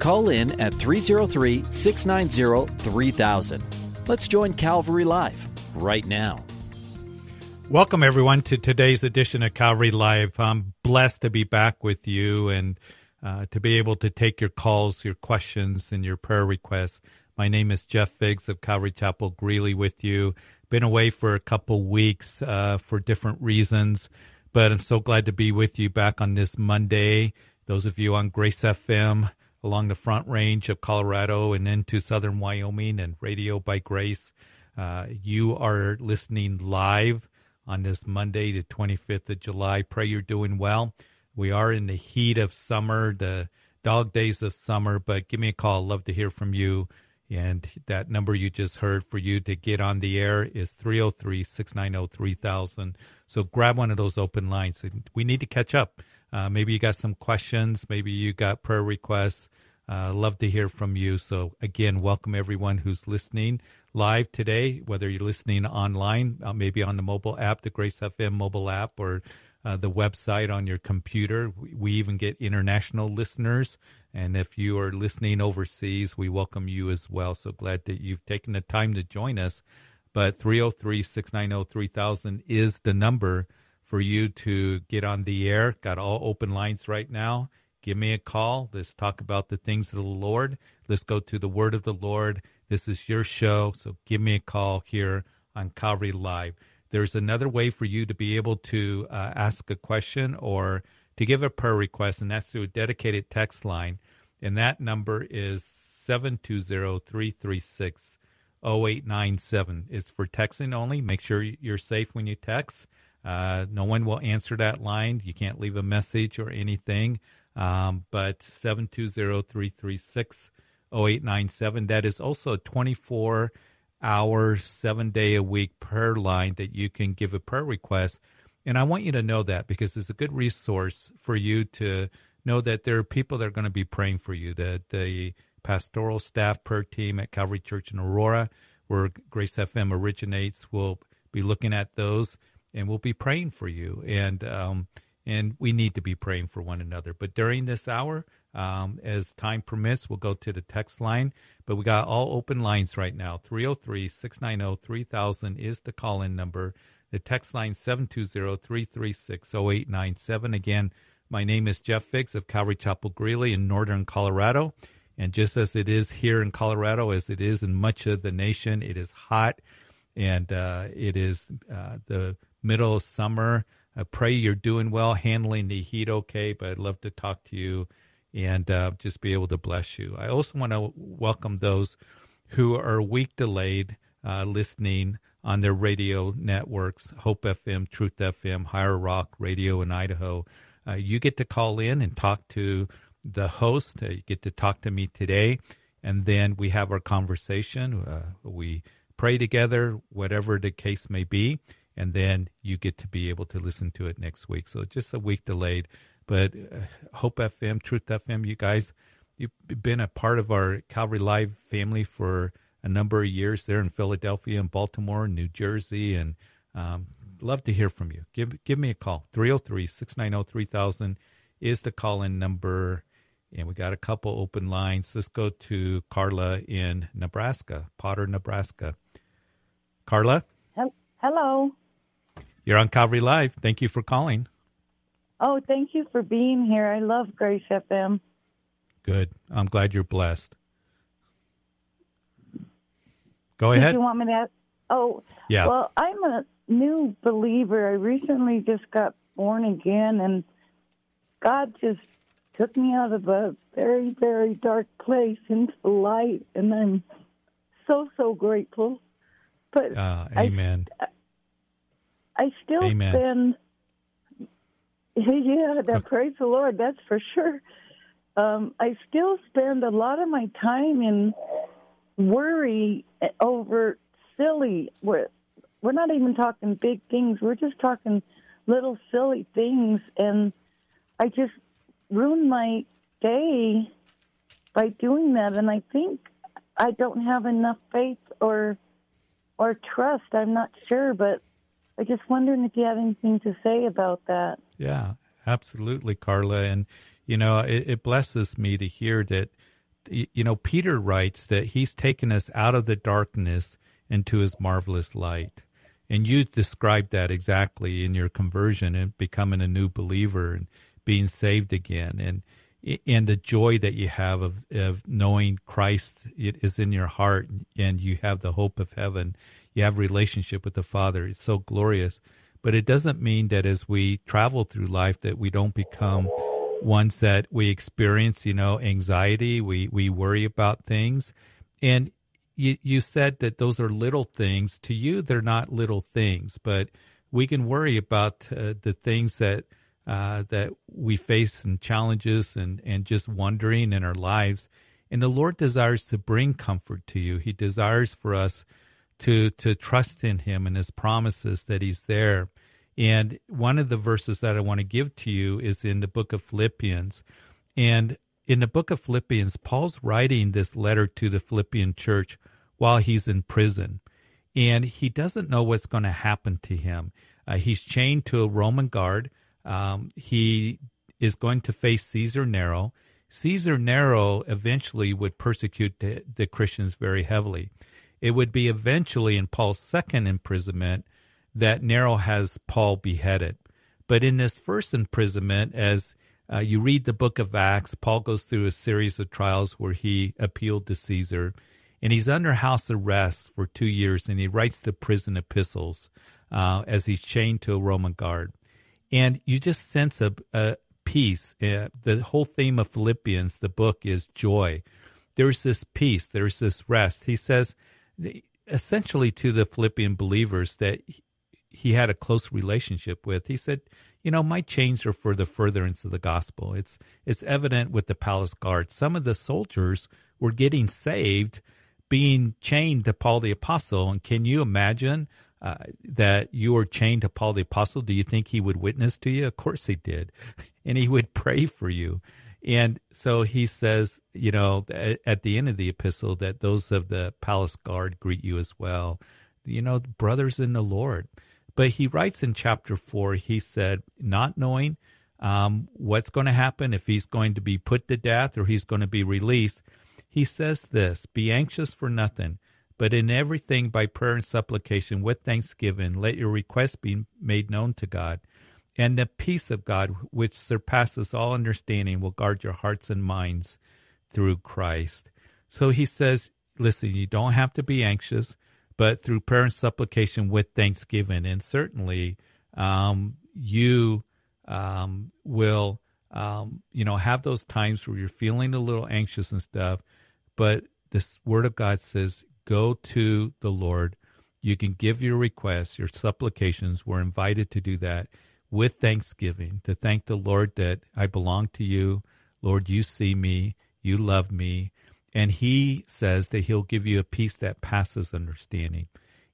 Call in at 303 690 3000. Let's join Calvary Live right now. Welcome, everyone, to today's edition of Calvary Live. I'm blessed to be back with you and uh, to be able to take your calls, your questions, and your prayer requests. My name is Jeff Figs of Calvary Chapel Greeley with you. Been away for a couple weeks uh, for different reasons, but I'm so glad to be with you back on this Monday. Those of you on Grace FM along the front range of Colorado and into southern Wyoming and Radio by Grace, uh, you are listening live on this Monday, the 25th of July. Pray you're doing well. We are in the heat of summer, the dog days of summer, but give me a call. Love to hear from you. And that number you just heard for you to get on the air is 303 690 3000. So grab one of those open lines. We need to catch up. Uh, maybe you got some questions. Maybe you got prayer requests. Uh, love to hear from you. So, again, welcome everyone who's listening live today, whether you're listening online, uh, maybe on the mobile app, the Grace FM mobile app, or uh, the website on your computer. We, even get international listeners. And if you are listening overseas, we welcome you as well. So glad that you've taken the time to join us. But 303 690 3000 is the number for you to get on the air. Got all open lines right now. Give me a call. Let's talk about the things of the Lord. Let's go to the word of the Lord this is your show, so give me a call here on Calvary Live. There's another way for you to be able to uh, ask a question or to give a prayer request, and that's through a dedicated text line. And that number is 720 336 0897. It's for texting only. Make sure you're safe when you text. Uh, no one will answer that line. You can't leave a message or anything. Um, but 720 336 0897. That is also a 24 hour, seven day a week prayer line that you can give a prayer request. And I want you to know that because it's a good resource for you to know that there are people that are going to be praying for you. That the pastoral staff prayer team at Calvary Church in Aurora, where Grace FM originates, will be looking at those and we'll be praying for you. And um, and we need to be praying for one another. But during this hour, um, as time permits, we'll go to the text line, but we got all open lines right now. 303 690 3000 is the call in number. The text line 720 336 0897. Again, my name is Jeff Figs of Calvary Chapel Greeley in northern Colorado. And just as it is here in Colorado, as it is in much of the nation, it is hot and uh, it is uh, the middle of summer. I pray you're doing well, handling the heat okay, but I'd love to talk to you and uh, just be able to bless you. I also want to welcome those who are week delayed uh, listening on their radio networks Hope FM, Truth FM, Higher Rock Radio in Idaho. Uh, you get to call in and talk to the host. Uh, you get to talk to me today, and then we have our conversation. Uh, we pray together, whatever the case may be, and then you get to be able to listen to it next week. So just a week delayed. But uh, Hope FM, Truth FM, you guys, you've been a part of our Calvary Live family for a number of years there in Philadelphia and Baltimore, and New Jersey, and um, love to hear from you. Give give me a call. 303-690-3000 is the call-in number. And we got a couple open lines. Let's go to Carla in Nebraska, Potter, Nebraska. Carla? Hello. You're on Calvary Live. Thank you for calling. Oh, thank you for being here. I love Grace FM. Good. I'm glad you're blessed. Go ahead. Did you want me to ask? Oh, yeah. Well, I'm a new believer. I recently just got born again, and God just took me out of a very, very dark place into the light, and I'm so, so grateful. But uh, amen. I, I still amen. spend yeah, that praise the Lord, that's for sure. um, I still spend a lot of my time in worry over silly. We're, we're not even talking big things. We're just talking little silly things. And I just ruin my day by doing that. And I think I don't have enough faith or or trust. I'm not sure, but I just wondering if you have anything to say about that. Yeah, absolutely, Carla. And you know, it, it blesses me to hear that. You know, Peter writes that he's taken us out of the darkness into his marvelous light. And you described that exactly in your conversion and becoming a new believer and being saved again. And and the joy that you have of, of knowing Christ is in your heart and you have the hope of heaven. You have relationship with the Father. It's so glorious. But it doesn't mean that as we travel through life that we don't become ones that we experience, you know, anxiety. We, we worry about things. And you, you said that those are little things. To you, they're not little things, but we can worry about uh, the things that – uh, that we face and challenges and, and just wondering in our lives. And the Lord desires to bring comfort to you. He desires for us to to trust in Him and His promises that He's there. And one of the verses that I want to give to you is in the book of Philippians. And in the book of Philippians, Paul's writing this letter to the Philippian church while he's in prison. And he doesn't know what's going to happen to him. Uh, he's chained to a Roman guard. Um, he is going to face Caesar Nero. Caesar Nero eventually would persecute the, the Christians very heavily. It would be eventually in Paul's second imprisonment that Nero has Paul beheaded. But in this first imprisonment, as uh, you read the book of Acts, Paul goes through a series of trials where he appealed to Caesar. And he's under house arrest for two years, and he writes the prison epistles uh, as he's chained to a Roman guard and you just sense a, a peace. Uh, the whole theme of Philippians, the book, is joy. There's this peace. There's this rest. He says, essentially, to the Philippian believers that he had a close relationship with. He said, "You know, my chains are for the furtherance of the gospel. It's it's evident with the palace guard. Some of the soldiers were getting saved." being chained to Paul the Apostle. And can you imagine uh, that you were chained to Paul the Apostle, do you think he would witness to you? Of course he did. And he would pray for you. And so he says, you know, at the end of the epistle, that those of the palace guard greet you as well. You know, brothers in the Lord. But he writes in chapter four, he said, not knowing um, what's going to happen, if he's going to be put to death or he's going to be released, he says this Be anxious for nothing but in everything by prayer and supplication with thanksgiving, let your requests be made known to God. And the peace of God, which surpasses all understanding, will guard your hearts and minds through Christ. So he says, listen, you don't have to be anxious, but through prayer and supplication with thanksgiving. And certainly um, you um, will, um, you know, have those times where you're feeling a little anxious and stuff. But this word of God says, go to the Lord. You can give your requests, your supplications. We're invited to do that with thanksgiving, to thank the Lord that I belong to you. Lord, you see me, you love me. And he says that he'll give you a peace that passes understanding.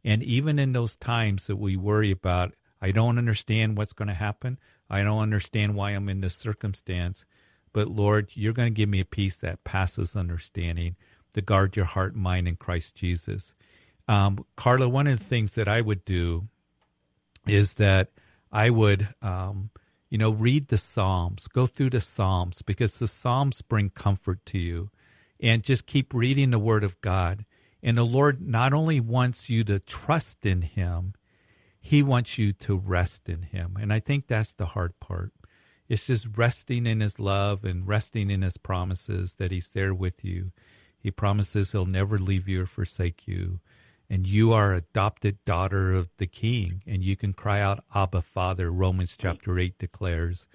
And even in those times that we worry about, I don't understand what's going to happen. I don't understand why I'm in this circumstance. But Lord, you're going to give me a peace that passes understanding to guard your heart and mind in Christ Jesus. Um, Carla, one of the things that I would do is that I would, um, you know, read the Psalms, go through the Psalms because the Psalms bring comfort to you, and just keep reading the Word of God. And the Lord not only wants you to trust in Him, He wants you to rest in Him. And I think that's the hard part. It's just resting in His love and resting in His promises that He's there with you. He promises he'll never leave you or forsake you. And you are adopted daughter of the King, and you can cry out, Abba, Father. Romans chapter 8 declares.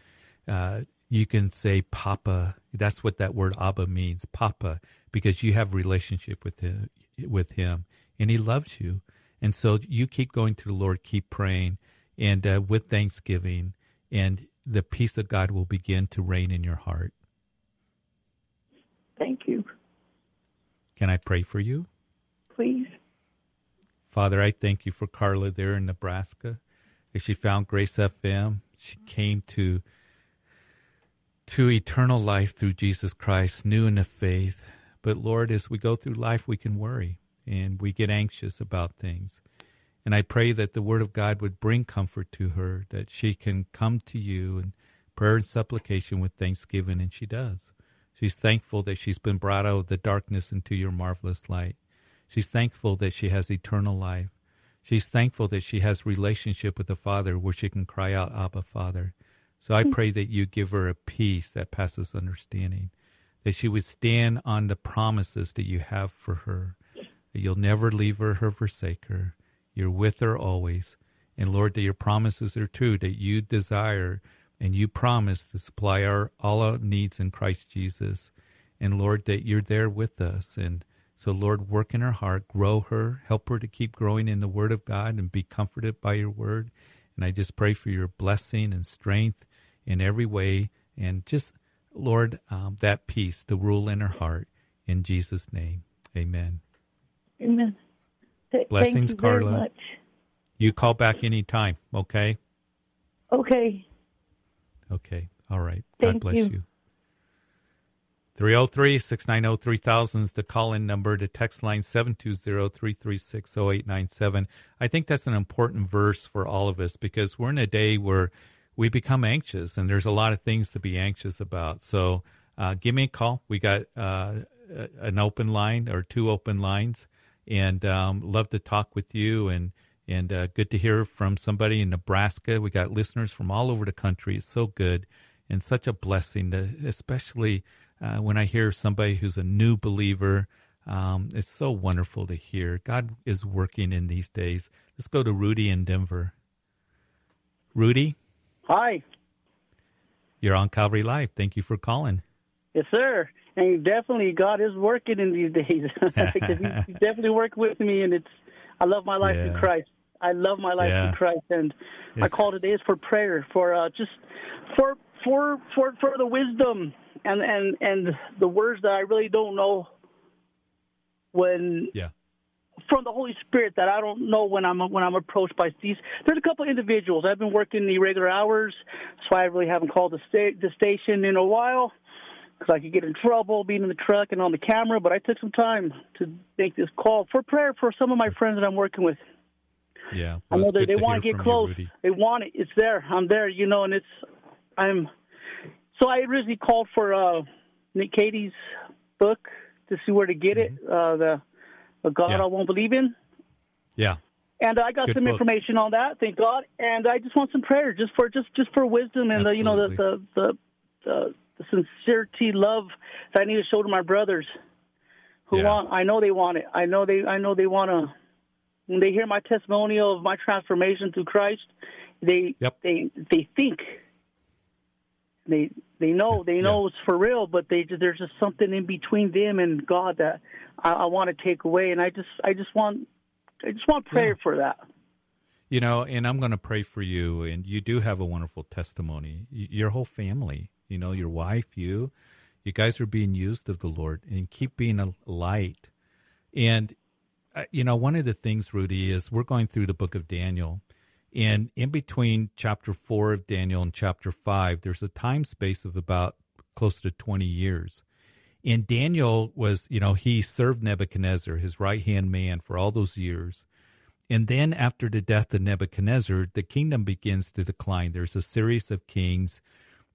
Uh, you can say, Papa. That's what that word Abba means, Papa, because you have relationship with him, with him, and he loves you. And so you keep going to the Lord, keep praying, and uh, with thanksgiving, and the peace of God will begin to reign in your heart. Thank you. Can I pray for you? Please. Father, I thank you for Carla there in Nebraska. As she found Grace FM, she came to to eternal life through Jesus Christ, new in the faith. But Lord, as we go through life, we can worry and we get anxious about things. And I pray that the Word of God would bring comfort to her, that she can come to you in prayer and supplication with thanksgiving, and she does. She's thankful that she's been brought out of the darkness into your marvelous light. She's thankful that she has eternal life. She's thankful that she has relationship with the Father where she can cry out, Abba, Father. So I hmm. pray that you give her a peace that passes understanding, that she would stand on the promises that you have for her, that you'll never leave her or forsake her. You're with her always. And Lord, that your promises are true, that you desire and you promise to supply our all our needs in Christ Jesus. And Lord, that you're there with us. And so, Lord, work in her heart, grow her, help her to keep growing in the Word of God and be comforted by your Word. And I just pray for your blessing and strength in every way. And just, Lord, um, that peace to rule in her heart. In Jesus' name, amen. Amen. Th- Blessings, thank you very Carla. much. You call back anytime, okay? Okay. Okay. All right. God Thank bless you. you. 303 690 3000 is the call in number. The text line 720 336 0897. I think that's an important verse for all of us because we're in a day where we become anxious and there's a lot of things to be anxious about. So uh, give me a call. We got uh, an open line or two open lines and um, love to talk with you and and uh, good to hear from somebody in Nebraska. We got listeners from all over the country. It's so good and such a blessing, to, especially uh, when I hear somebody who's a new believer. Um, it's so wonderful to hear. God is working in these days. Let's go to Rudy in Denver. Rudy, Hi. you're on Calvary Live. Thank you for calling. Yes, sir. And definitely, God is working in these days because he, definitely worked with me, and it's. I love my life in Christ. I love my life Yeah. in Christ, and my call today is for prayer, for uh, just for for for for the wisdom and and and the words that I really don't know when Yeah. from the Holy Spirit that I don't know when I'm when I'm approached by these. There's a couple of individuals. I've been working the irregular hours, so I really haven't called the sta- the station in a while because I could get in trouble being in the truck and on the camera. But I took some time to make this call for prayer for some of my friends that I'm working with. Yeah. I Well, know it's they, they want to get from you, close. They want it. It's there. I'm there. You know, and it's I'm. So I originally called for uh, Nick Katie's book to see where to get it. Uh, the, the God Mm-hmm. Yeah. I won't believe in. Yeah. And I got Good some book. information on that, thank God. And I just want some prayer, just for just just for wisdom and the, you know the the, the the the sincerity, love that I need to show to my brothers who Yeah. want. I know they want it. I know they. I know they want to. When they hear my testimonial of my transformation through Christ, they Yep. they they think they they know they know it's for real, but they there's just something in between them and God that I, I want to take away, and I just I just want I just want prayer for that. You know, and I'm going to pray for you. And you do have a wonderful testimony. Your whole family, you know, your wife, you, you guys are being used of the Lord and keep being a light. And, uh, you know, one of the things, Rudy, is we're going through the book of Daniel. And in between chapter four of Daniel and chapter five, there's a time space of about close to 20 years. And Daniel was, you know, he served Nebuchadnezzar, his right hand man, for all those years. And then after the death of Nebuchadnezzar, the kingdom begins to decline. There's a series of kings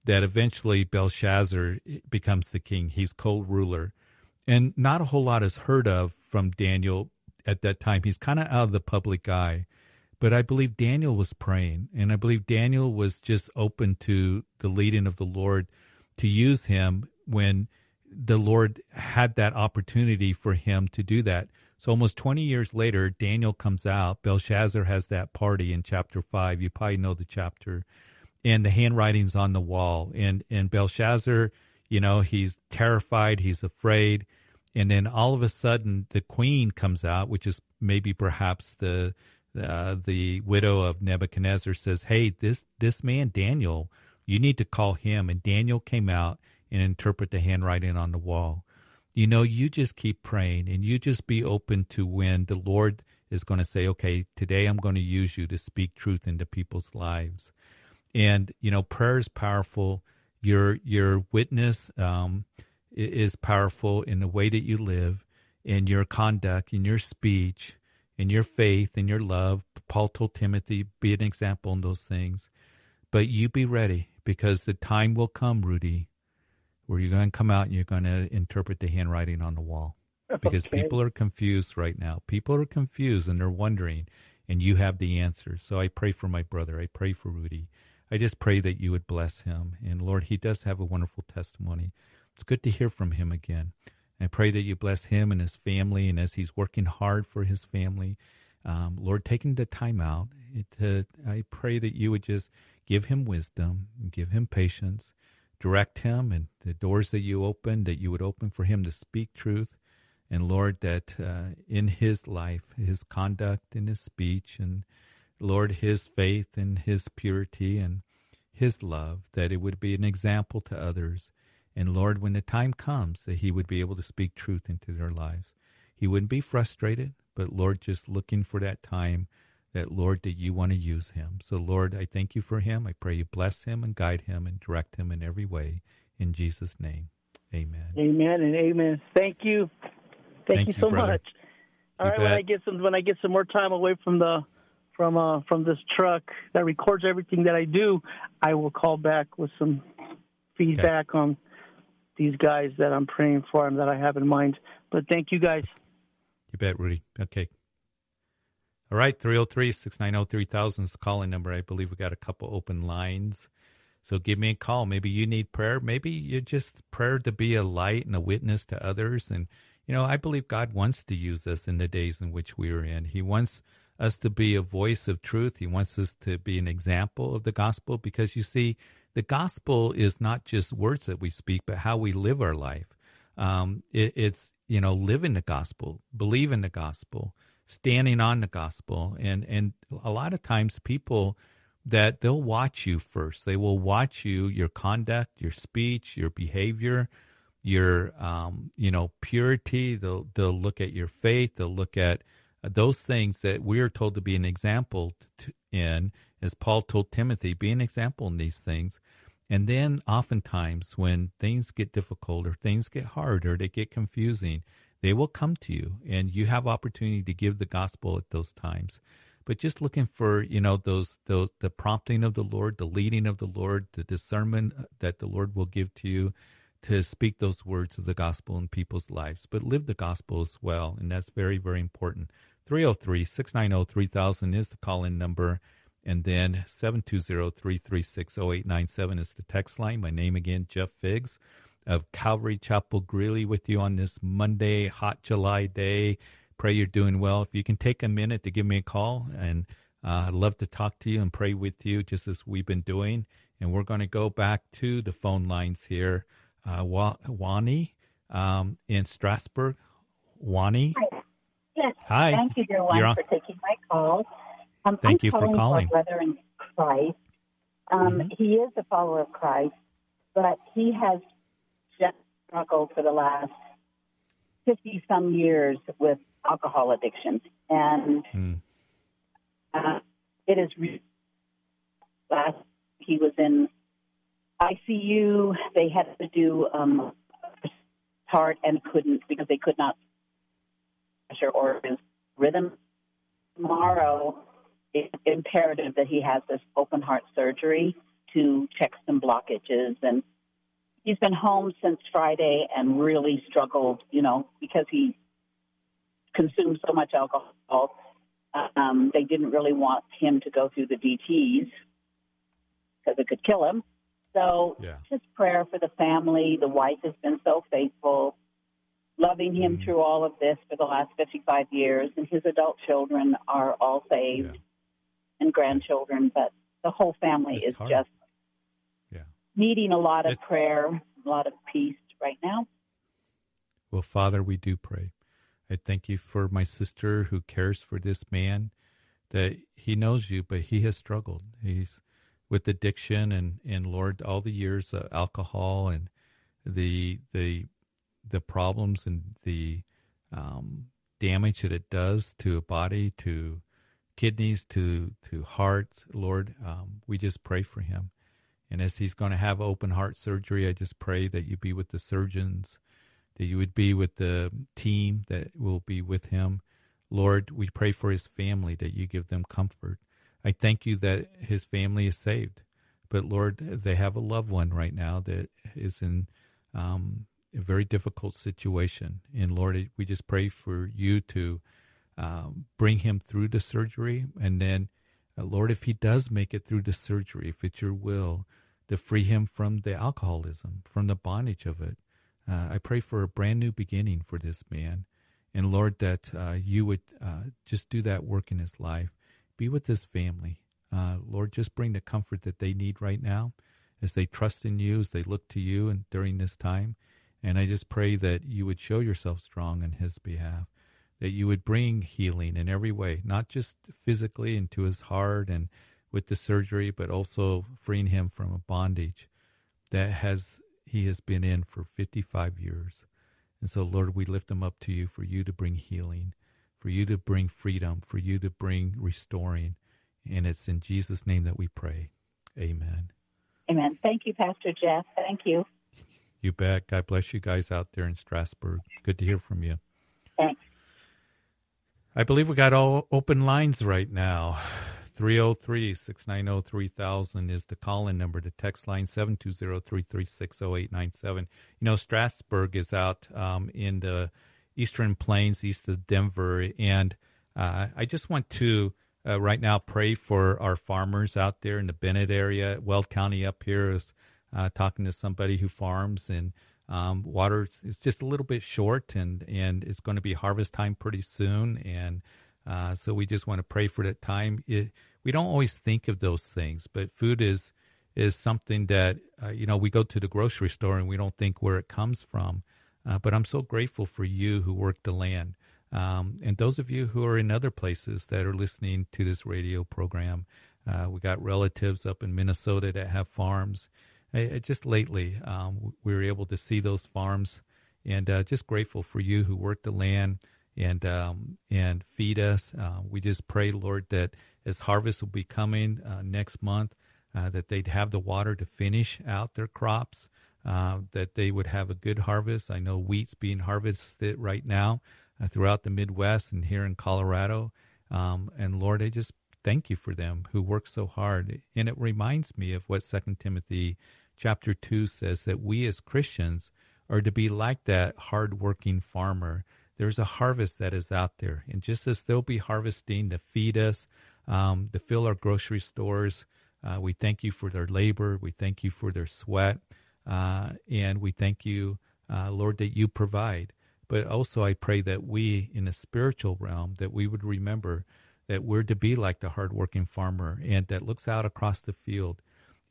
that eventually Belshazzar becomes the king. He's co-ruler. And not a whole lot is heard of from Daniel at that time. He's kind of out of the public eye. But I believe Daniel was praying, and I believe Daniel was just open to the leading of the Lord to use him when the Lord had that opportunity for him to do that. So almost 20 years later, Daniel comes out. Belshazzar has that party in chapter 5. You probably know the chapter. And the handwriting's on the wall. And, and Belshazzar, you know, he's terrified, he's afraid. And then all of a sudden, the queen comes out, which is maybe perhaps the uh, the widow of Nebuchadnezzar says, "Hey, this this man Daniel, you need to call him." And Daniel came out and interpret the handwriting on the wall. you know, you just keep praying and you just be open to when the Lord is going to say, okay, today I'm going to use you to speak truth into people's lives. And, you know, prayer is powerful. Your, your witness um, is powerful in the way that you live, in your conduct, in your speech, in your faith, in your love. Paul told Timothy, be an example in those things. But you be ready because the time will come, Rudy, where you're going to come out and you're going to interpret the handwriting on the wall. Because okay. people are confused right now. People are confused and they're wondering, and you have the answer. So I pray for my brother. I pray for Rudy. I just pray that you would bless him. And Lord, he does have a wonderful testimony. It's good to hear from him again. I pray that you bless him and his family, and as he's working hard for his family, um, Lord, taking the time out, it, uh, I pray that you would just give him wisdom, give him patience, direct him, and the doors that you open, that you would open for him to speak truth. And Lord, that uh, in his life, his conduct, in his speech, and Lord, his faith and his purity and his love, that it would be an example to others. And Lord, when the time comes, that he would be able to speak truth into their lives. He wouldn't be frustrated, but Lord, just looking for that time that, Lord, that you want to use him. So, Lord, I thank you for him. I pray you bless him and guide him and direct him in every way. In Jesus' name, amen. Amen and amen. Thank you. Thank, thank you, so brother. much. All you right, bet. when I get some when I get some more time away from the from uh from this truck that records everything that I do, I will call back with some feedback okay. on these guys that I'm praying for and that I have in mind. But thank you guys. You bet, Rudy. Okay. All right, 303 690 3000 is the calling number. I believe we got a couple open lines. So give me a call. Maybe you need prayer. Maybe you just prayer to be a light and a witness to others. And, you know, I believe God wants to use us in the days in which we are in. He wants us to be a voice of truth. He wants us to be an example of the gospel because you see, the gospel is not just words that we speak, but how we live our life. Um, it, it's, you know, living the gospel, believing the gospel, standing on the gospel. And, and a lot of times people that they'll watch you first. They will watch you, your conduct, your speech, your behavior, your, um, you know, purity. They'll, they'll look at your faith. They'll look at those things that we are told to be an example to, in as Paul told Timothy, be an example in these things. And then oftentimes when things get difficult or things get hard or they get confusing, they will come to you and you have opportunity to give the gospel at those times. But just looking for, you know, those, those, the prompting of the Lord, the leading of the Lord, the discernment uh, that the Lord will give to you to speak those words of the gospel in people's lives, but live the gospel as well. And that's very, very important. 303 690 3000 is the call in number. And then 720-336-0897 is the text line. My name again, Jeff Figs of Calvary Chapel Greeley with you on this Monday, hot July day. Pray you're doing well. If you can take a minute to give me a call, and uh, I'd love to talk to you and pray with you just as we've been doing. And we're going to go back to the phone lines here. Uh, Wani um, in Strasburg. Wani? Hi. Yes. Hi. Thank you, dear one, for taking my call. Um, Thank I'm you for calling. For brother in Christ. Um, mm-hmm. He is a follower of Christ, but he has just struggled for the last 50 some years with alcohol addiction. And mm. uh, it is re- last he was in ICU. They had to do um, heart and couldn't because they could not pressure or his rhythm. Tomorrow, it's imperative that he has this open heart surgery to check some blockages. And he's been home since Friday and really struggled, you know, because he consumed so much alcohol. Um, they didn't really want him to go through the DTs because it could kill him. So yeah. just prayer for the family. The wife has been so faithful loving him mm-hmm. through all of this for the last 55 years, and his adult children are all saved yeah. And grandchildren, but the whole family it's is hard. just yeah. needing a lot of it, prayer, a lot of peace right now. Well, Father, we do pray. I thank you for my sister who cares for this man, that he knows you, but he has struggled. He's with addiction and, and Lord, all the years of alcohol and the the the problems and the um, damage that it does to a body, to kidneys, to to hearts. Lord, um, we just pray for him. And as he's going to have open heart surgery, I just pray that you be with the surgeons, that you would be with the team that will be with him. Lord, we pray for his family that you give them comfort. I thank you that his family is saved. But Lord, they have a loved one right now that is in um, a very difficult situation. And Lord, we just pray for you to um, bring him through the surgery. And then, uh, Lord, if he does make it through the surgery, if it's your will, to free him from the alcoholism, from the bondage of it. Uh, I pray for a brand new beginning for this man. And Lord, that uh, you would uh, just do that work in his life. Be with his family. Uh, Lord, just bring the comfort that they need right now as they trust in you, as they look to you and during this time. And I just pray that you would show yourself strong on his behalf, that you would bring healing in every way, not just physically into his heart and with the surgery, but also freeing him from a bondage that has he has been in for 55 years. And so, Lord, we lift him up to you for you to bring healing, for you to bring freedom, for you to bring restoring. And it's in Jesus' name that we pray. Amen. Amen. Thank you, Pastor Jeff. Thank you. You bet. God bless you guys out there in Strasburg. Good to hear from you. Thanks. I believe we got all open lines right now. 303 690 3000 is the call in number. The text line 720 336 0897. You know, Strasburg is out um, in the eastern plains east of Denver. And uh, I just want to uh, right now pray for our farmers out there in the Bennett area. Weld County up here is uh, talking to somebody who farms and um, water is just a little bit short and, and it's going to be harvest time pretty soon. And uh, so we just want to pray for that time. It, we don't always think of those things, but food is is something that uh, you know we go to the grocery store and we don't think where it comes from. Uh, but I'm so grateful for you who work the land, um, and those of you who are in other places that are listening to this radio program. Uh, we got relatives up in Minnesota that have farms. Just lately, um, we were able to see those farms, and uh, just grateful for you who work the land and um, and feed us. Uh, we just pray, Lord, that as harvest will be coming uh, next month, uh, that they'd have the water to finish out their crops, uh, that they would have a good harvest. I know wheat's being harvested right now uh, throughout the Midwest and here in Colorado. Um, and Lord, I just thank you for them who work so hard. And it reminds me of what Second Timothy chapter two says that we as Christians are to be like that hardworking farmer there's a harvest that is out there. And just as they'll be harvesting to feed us, um, to fill our grocery stores, uh, we thank you for their labor. We thank you for their sweat. Uh, and we thank you, uh, Lord, that you provide. But also, I pray that we, in the spiritual realm, that we would remember that we're to be like the hardworking farmer and that looks out across the field.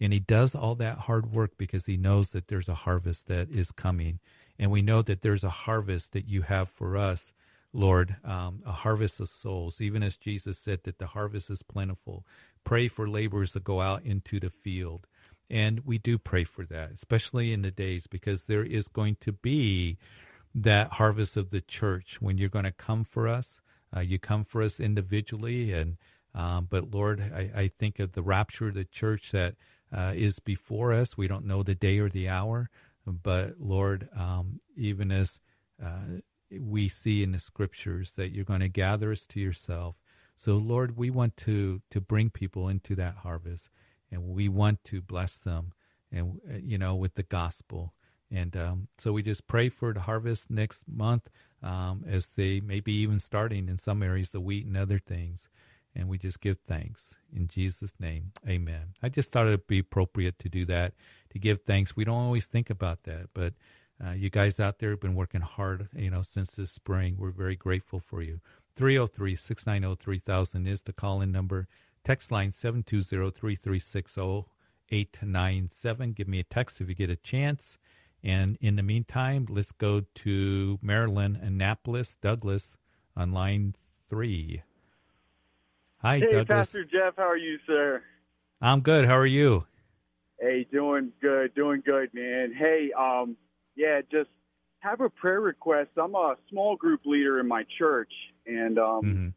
And he does all that hard work because he knows that there's a harvest that is coming. And we know that there's a harvest that you have for us, Lord, um, a harvest of souls, even as Jesus said that the harvest is plentiful. Pray for laborers to go out into the field. And we do pray for that, especially in the days, because there is going to be that harvest of the church when you're going to come for us. Uh, you come for us individually, and um, but Lord, I, I, think of the rapture of the church that uh, is before us. We don't know the day or the hour, but Lord, um, even as uh, we see in the scriptures that you're going to gather us to yourself. So, Lord, we want to to bring people into that harvest, and we want to bless them, and uh, you know, with the gospel. And um, so we just pray for the harvest next month, um, as they maybe even starting in some areas the wheat and other things and we just give thanks in Jesus' name. Amen. I just thought it'd be appropriate to do that, to give thanks. We don't always think about that, but uh, you guys out there have been working hard, you know, since this spring. We're very grateful for you. 303 690 3000 is the call in number. Text line 720 336 0897. Give me a text if you get a chance. And in the meantime, let's go to Maryland, Annapolis, Douglas on line three. Hi, hey, Douglas. Pastor Jeff. How are you, sir? I'm good. How are you? Hey, doing good, doing good, man. Hey, um, yeah, just have a prayer request. I'm a small group leader in my church, and um, Mm-hmm.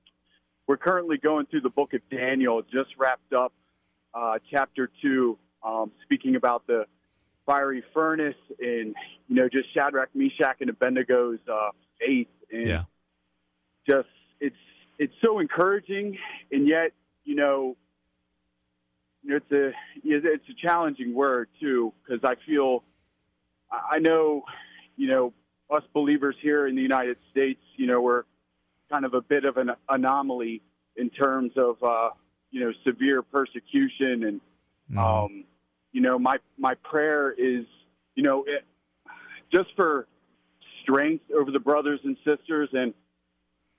we're currently going through the book of Daniel. Just wrapped up uh, chapter two, um, speaking about the fiery furnace and you know just Shadrach, Meshach, and Abednego's uh, faith, and Yeah. just it's it's so encouraging, and yet you know you know, it's a it's a challenging word too because I feel I I know you know us believers here in the United States, you know, we're kind of a bit of an anomaly in terms of uh, you know severe persecution and um, you know my my prayer is you know it, just for strength over the brothers and sisters and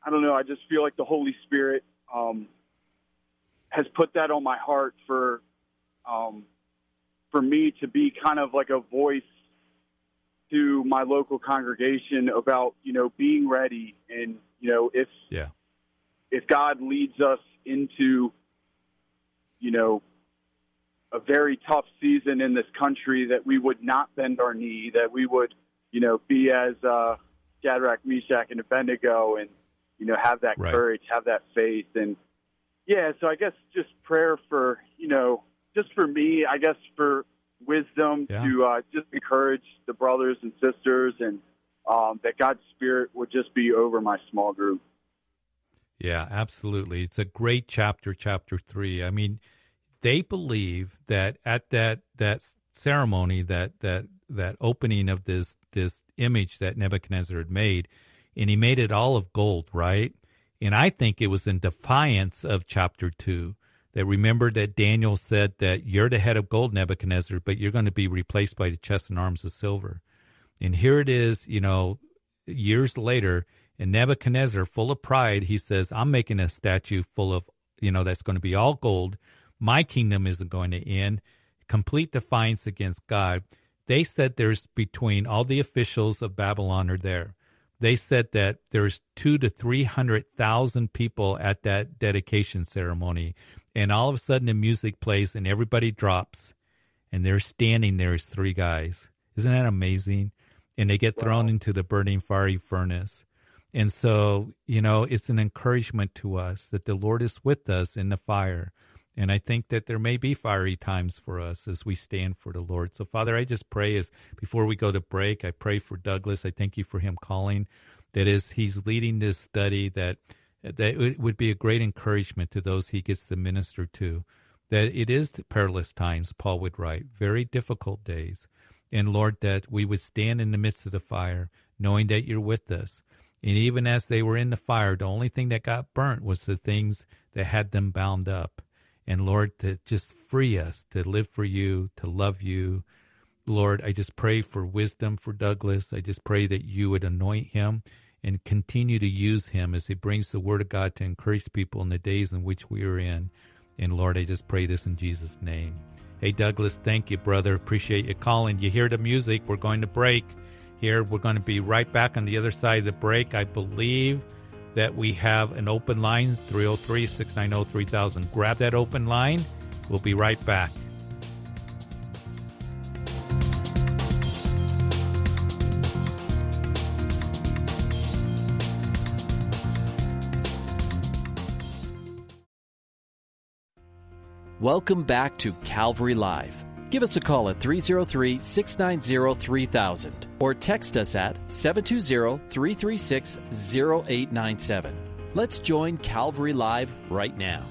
I don't know I just feel like the Holy Spirit um, has put that on my heart for um, for me to be kind of like a voice to my local congregation about you know being ready and you know if Yeah. if God leads us into you know a very tough season in this country that we would not bend our knee that we would you know be as uh Shadrach, Meshach, and Abednego and you know have that Right. courage have that faith and yeah so I guess just prayer for you know just for me I guess for wisdom Yeah. to uh, just encourage the brothers and sisters and um, that God's spirit would just be over my small group Yeah, absolutely. It's a great chapter, chapter three. I mean, they believe that at that that ceremony, that that that opening of this this image that Nebuchadnezzar had made, and he made it all of gold, right? And I think it was in defiance of chapter two. That remember that Daniel said that you're the head of gold, Nebuchadnezzar, but you're going to be replaced by the chest and arms of silver. And here it is, you know, years later, and Nebuchadnezzar, full of pride, he says, I'm making a statue full of, you know, that's going to be all gold. My kingdom isn't going to end. Complete defiance against God. They said there's between all the officials of Babylon are there. They said that there's two to 300,000 people at that dedication ceremony. And all of a sudden the music plays and everybody drops and they're standing there as three guys. Isn't that amazing? And they get thrown into the burning fiery furnace. And so, you know, it's an encouragement to us that the Lord is with us in the fire. And I think that there may be fiery times for us as we stand for the Lord. So, Father, I just pray as before we go to break, I pray for Douglas. I thank you for him calling. That is, he's leading this study. That that it would be a great encouragement to those he gets to minister to. That it is perilous times, Paul would write, very difficult days. And Lord, that we would stand in the midst of the fire, knowing that you're with us. And even as they were in the fire, the only thing that got burnt was the things that had them bound up. And Lord, to just free us to live for you, to love you. Lord, I just pray for wisdom for Douglas. I just pray that you would anoint him and continue to use him as he brings the word of God to encourage people in the days in which we are in. And Lord, I just pray this in Jesus' name. Hey, Douglas, thank you, brother. Appreciate you calling. You hear the music. We're going to break here. We're going to be right back on the other side of the break. I believe that we have an open line 303 690 3000. Grab that open line. We'll be right back. Welcome back to Calvary Live. Give us a call at 303 690 3000 or text us at 720 336 0897. Let's join Calvary Live right now.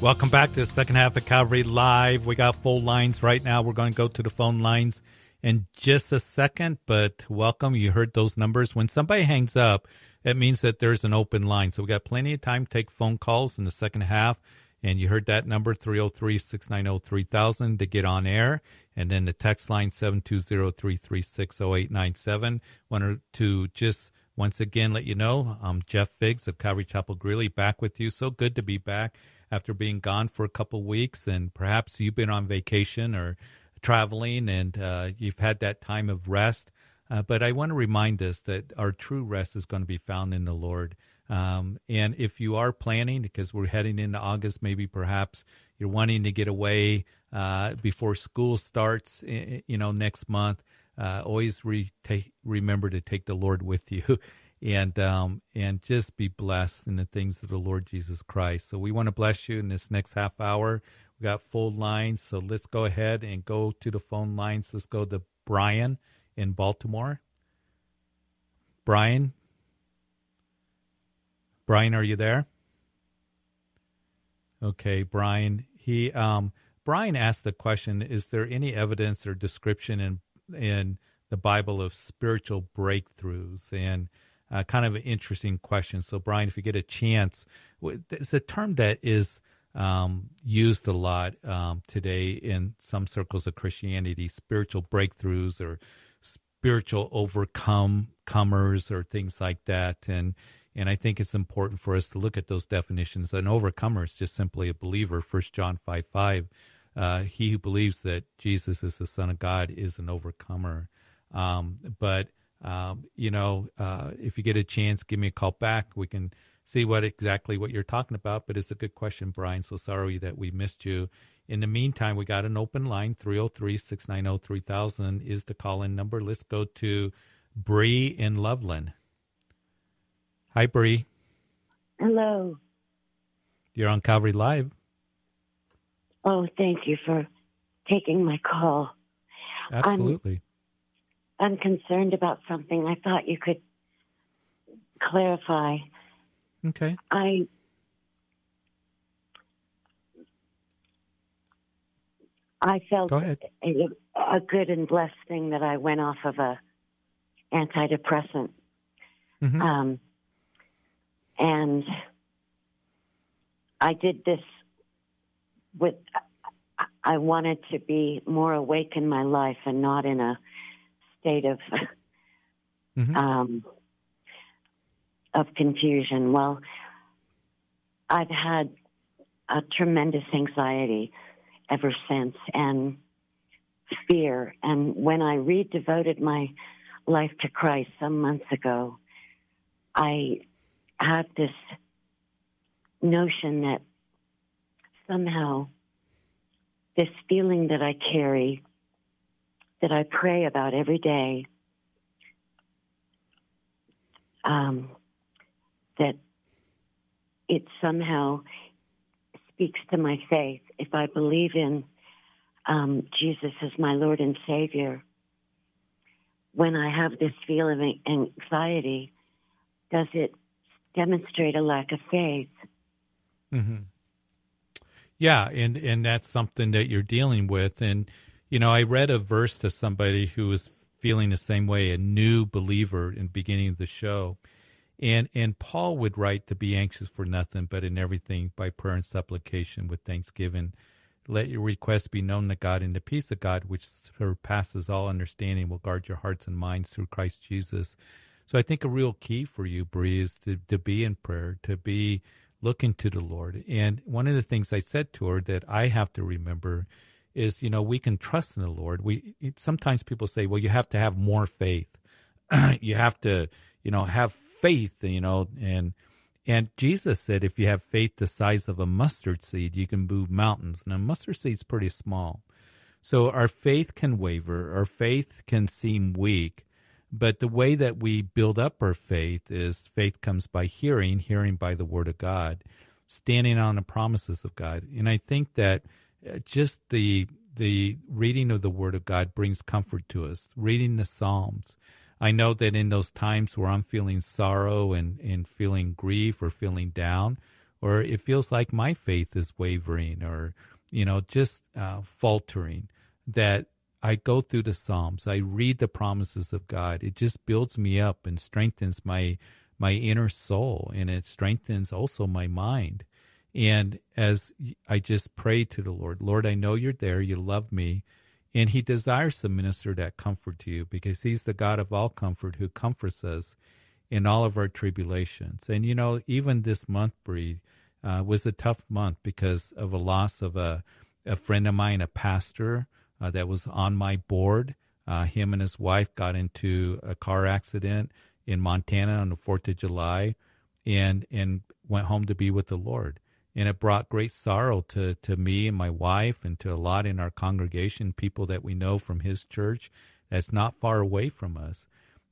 Welcome back to the second half of Calvary Live. We got full lines right now. We're going to go to the phone lines in just a second, but welcome. You heard those numbers. When somebody hangs up, it means that there's an open line. So we got plenty of time to take phone calls in the second half. And you heard that number 303 690 3000 to get on air. And then the text line 720 336 0897. Wanted to just once again let you know I'm Jeff Figs of Calvary Chapel Greeley back with you. So good to be back after being gone for a couple weeks. And perhaps you've been on vacation or traveling and uh, you've had that time of rest. Uh, but I want to remind us that our true rest is going to be found in the Lord. Um, and if you are planning, because we're heading into August, maybe perhaps you're wanting to get away uh, before school starts, you know, next month. uh, always re- take, remember to take the Lord with you. And um, and just be blessed in the things of the Lord Jesus Christ. So we want to bless you in this next half hour. We got full lines, so let's go ahead and go to the phone lines. Let's go to Brian in Baltimore. Brian, Brian, are you there? Okay, Brian. He um, Brian asked the question: Is there any evidence or description in in the Bible of spiritual breakthroughs? And uh, kind of an interesting question. So, Brian, if you get a chance, it's a term that is um, used a lot um, today in some circles of Christianity: spiritual breakthroughs or spiritual overcome comers or things like that. And and I think it's important for us to look at those definitions. An overcomer is just simply a believer. First John five five. Uh, he who believes that Jesus is the Son of God is an overcomer. Um, but um, you know, uh, if you get a chance, give me a call back. We can see what exactly what you're talking about. But it's a good question, Brian. So sorry that we missed you. In the meantime, we got an open line 303 690 3000 is the call in number. Let's go to Bree in Loveland. Hi, Bree. Hello. You're on Calvary Live. Oh, thank you for taking my call. Absolutely. I'm, I'm concerned about something. I thought you could clarify. Okay. I I felt a, a, good and blessed thing that I went off of a antidepressant. Mm-hmm. Um, and I did this with I wanted to be more awake in my life and not in a state of mm-hmm. um, of confusion. Well, I've had a tremendous anxiety ever since and fear. And when I redevoted my life to Christ some months ago, I had this notion that somehow this feeling that I carry, that I pray about every day, um, that it somehow speaks to my faith. If I believe in um, Jesus as my Lord and Savior, when I have this feeling of anxiety, does it demonstrate a lack of faith? Mm-hmm. Yeah, and and that's something that you're dealing with. And you know, I read a verse to somebody who was feeling the same way, a new believer in beginning of the show. And and Paul would write to be anxious for nothing, but in everything by prayer and supplication with thanksgiving. Let your requests be known to God, and the peace of God, which surpasses all understanding, will guard your hearts and minds through Christ Jesus. So I think a real key for you, Bree, is to, to be in prayer, to be looking to the Lord. And one of the things I said to her that I have to remember is, you know, we can trust in the Lord. We sometimes people say, well, you have to have more faith. you have to, you know, have faith, you know, and and Jesus said, if you have faith the size of a mustard seed, you can move mountains. Now, mustard seed's pretty small. So our faith can waver, our faith can seem weak, but the way that we build up our faith is faith comes by hearing, hearing by the word of God, standing on the promises of God. And I think that uh, just the the reading of the word of God brings comfort to us. Reading the Psalms. I know that in those times where I'm feeling sorrow and, and feeling grief or feeling down, or it feels like my faith is wavering or, you know, just uh, faltering, that I go through the Psalms, I read the promises of God. It just builds me up and strengthens my my inner soul, and it strengthens also my mind. And as I just pray to the Lord, Lord, I know you're there, you love me, and He desires to minister that comfort to you because He's the God of all comfort who comforts us in all of our tribulations. And you know, even this month, Bree, uh, was a tough month because of a loss of a a friend of mine, a pastor uh, that was on my board. Uh, him and his wife got into a car accident in Montana on the Fourth of July, and and went home to be with the Lord. And it brought great sorrow to to me and my wife, and to a lot in our congregation, people that we know from his church that's not far away from us.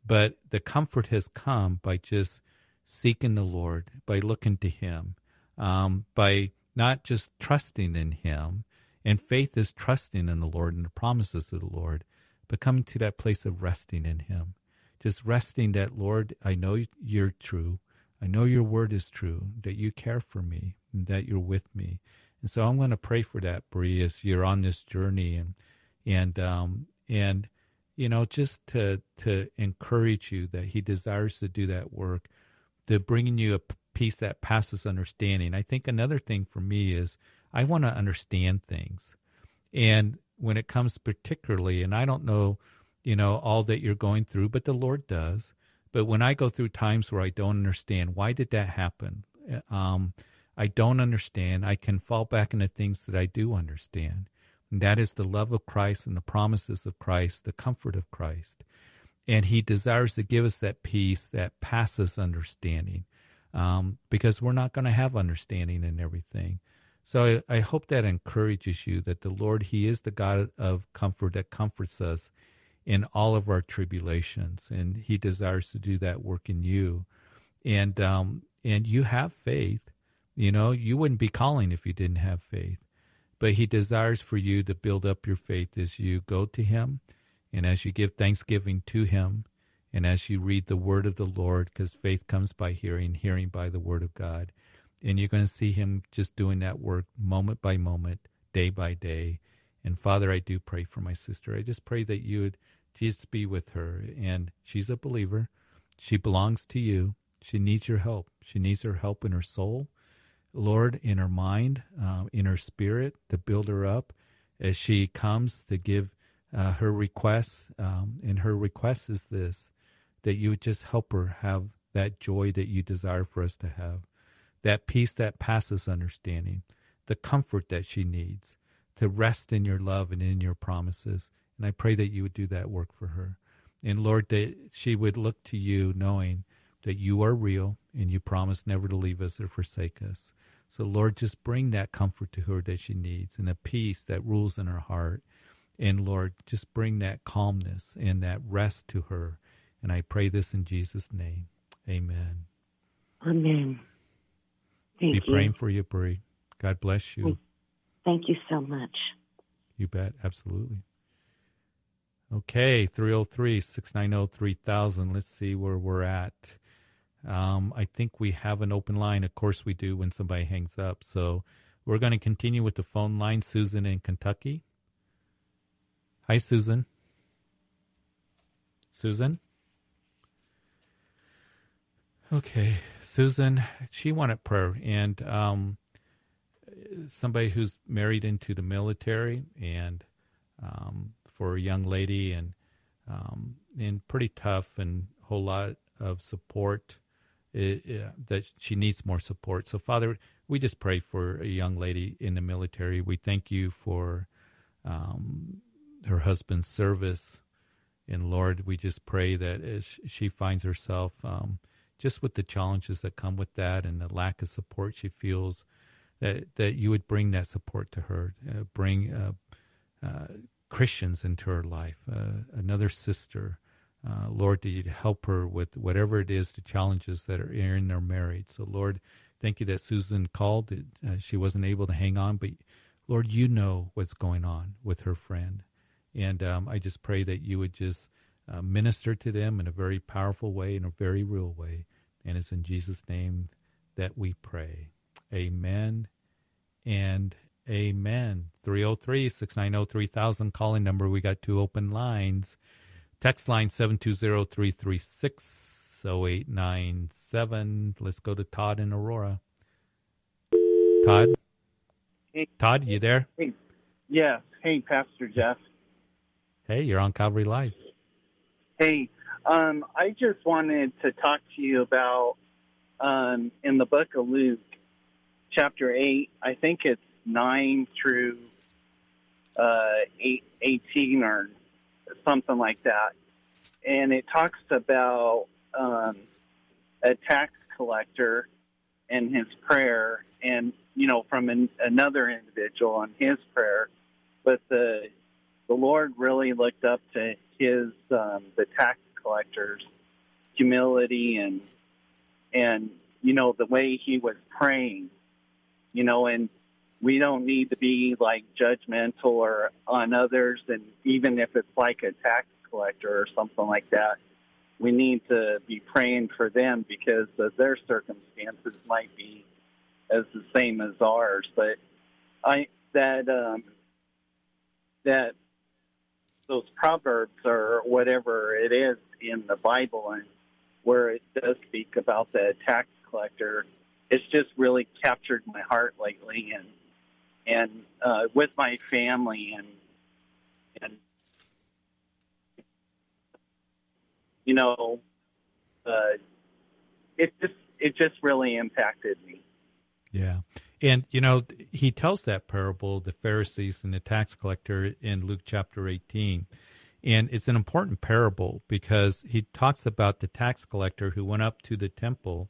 But the comfort has come by just seeking the Lord, by looking to Him, um, by not just trusting in Him. And faith is trusting in the Lord and the promises of the Lord, but coming to that place of resting in Him. Just resting that, Lord, I know you're true. I know your word is true, that you care for me, and that you're with me. And so I'm going to pray for that, Bree, as you're on this journey and, and, um, and, you know, just to, to encourage you that he desires to do that work, to bringing you a peace that passes understanding. I think another thing for me is I want to understand things. And when it comes particularly, and I don't know, you know, all that you're going through, but the Lord does. But when I go through times where I don't understand, why did that happen? Um, I don't understand. I can fall back into things that I do understand. And that is the love of Christ and the promises of Christ, the comfort of Christ. And He desires to give us that peace that passes understanding um, because we're not going to have understanding in everything. So I, I hope that encourages you that the Lord, He is the God of comfort that comforts us in all of our tribulations, and He desires to do that work in you. And um, and you have faith. You know, you wouldn't be calling if you didn't have faith. But He desires for you to build up your faith as you go to Him, and as you give thanksgiving to Him, and as you read the Word of the Lord, because faith comes by hearing, hearing by the Word of God. And you're going to see Him just doing that work moment by moment, day by day. And Father, I do pray for my sister. I just pray that you would just be with her. And she's a believer. She belongs to you. She needs your help. She needs her help in her soul, Lord, in her mind, uh, in her spirit, to build her up as she comes to give uh, her requests. Um, and her request is this that you would just help her have that joy that you desire for us to have, that peace that passes understanding, the comfort that she needs to rest in your love and in your promises. And I pray that you would do that work for her. And Lord, that she would look to you knowing that you are real and you promise never to leave us or forsake us. So, Lord, just bring that comfort to her that she needs and a peace that rules in her heart. And Lord, just bring that calmness and that rest to her. And I pray this in Jesus' name. Amen. Amen. Thank Be you. praying for you, Bree. God bless you. Thank you so much. You bet. Absolutely. Okay, 303 690 3000. Let's see where we're at. Um, I think we have an open line. Of course, we do when somebody hangs up. So we're going to continue with the phone line. Susan in Kentucky. Hi, Susan. Susan? Okay, Susan, she wanted prayer. And um, somebody who's married into the military and um, for a young lady and um, and pretty tough and a whole lot of support it, it, that she needs more support. So Father, we just pray for a young lady in the military. We thank you for um, her husband's service. And Lord, we just pray that as she finds herself um, just with the challenges that come with that and the lack of support she feels, that that you would bring that support to her, uh, bring uh, uh, Christians into her life, uh, another sister. Uh, Lord, that you'd help her with whatever it is, the challenges that are in their marriage. So, Lord, thank you that Susan called. Uh, she wasn't able to hang on, but Lord, you know what's going on with her friend. And um, I just pray that you would just uh, minister to them in a very powerful way, in a very real way. And it's in Jesus' name that we pray. Amen and amen. 303 690 3000 calling number. We got two open lines. Text line 720 336 0897. Let's go to Todd in Aurora. Todd? Hey. Todd, you there? Hey. Yeah. Hey, Pastor Jeff. Hey, you're on Calvary Live. Hey, um, I just wanted to talk to you about um, in the book of Luke, chapter 8, I think it's 9 through uh, 8, 18 or something like that. And it talks about um, a tax collector and his prayer, and, you know, from an, another individual and his prayer. But the, the Lord really looked up to his um, the tax collectors humility and and you know the way he was praying you know and we don't need to be like judgmental or on others. And even if it's like a tax collector or something like that we need to be praying for them because their circumstances might be as the same as ours. But i that um that those proverbs or whatever it is in the bible and where it does speak about the tax collector it's just really captured my heart lately and and uh, with my family and and you know uh, it just it just really impacted me. Yeah. And, you know, he tells that parable, the Pharisees and the tax collector, in Luke chapter 18. And it's an important parable because he talks about the tax collector who went up to the temple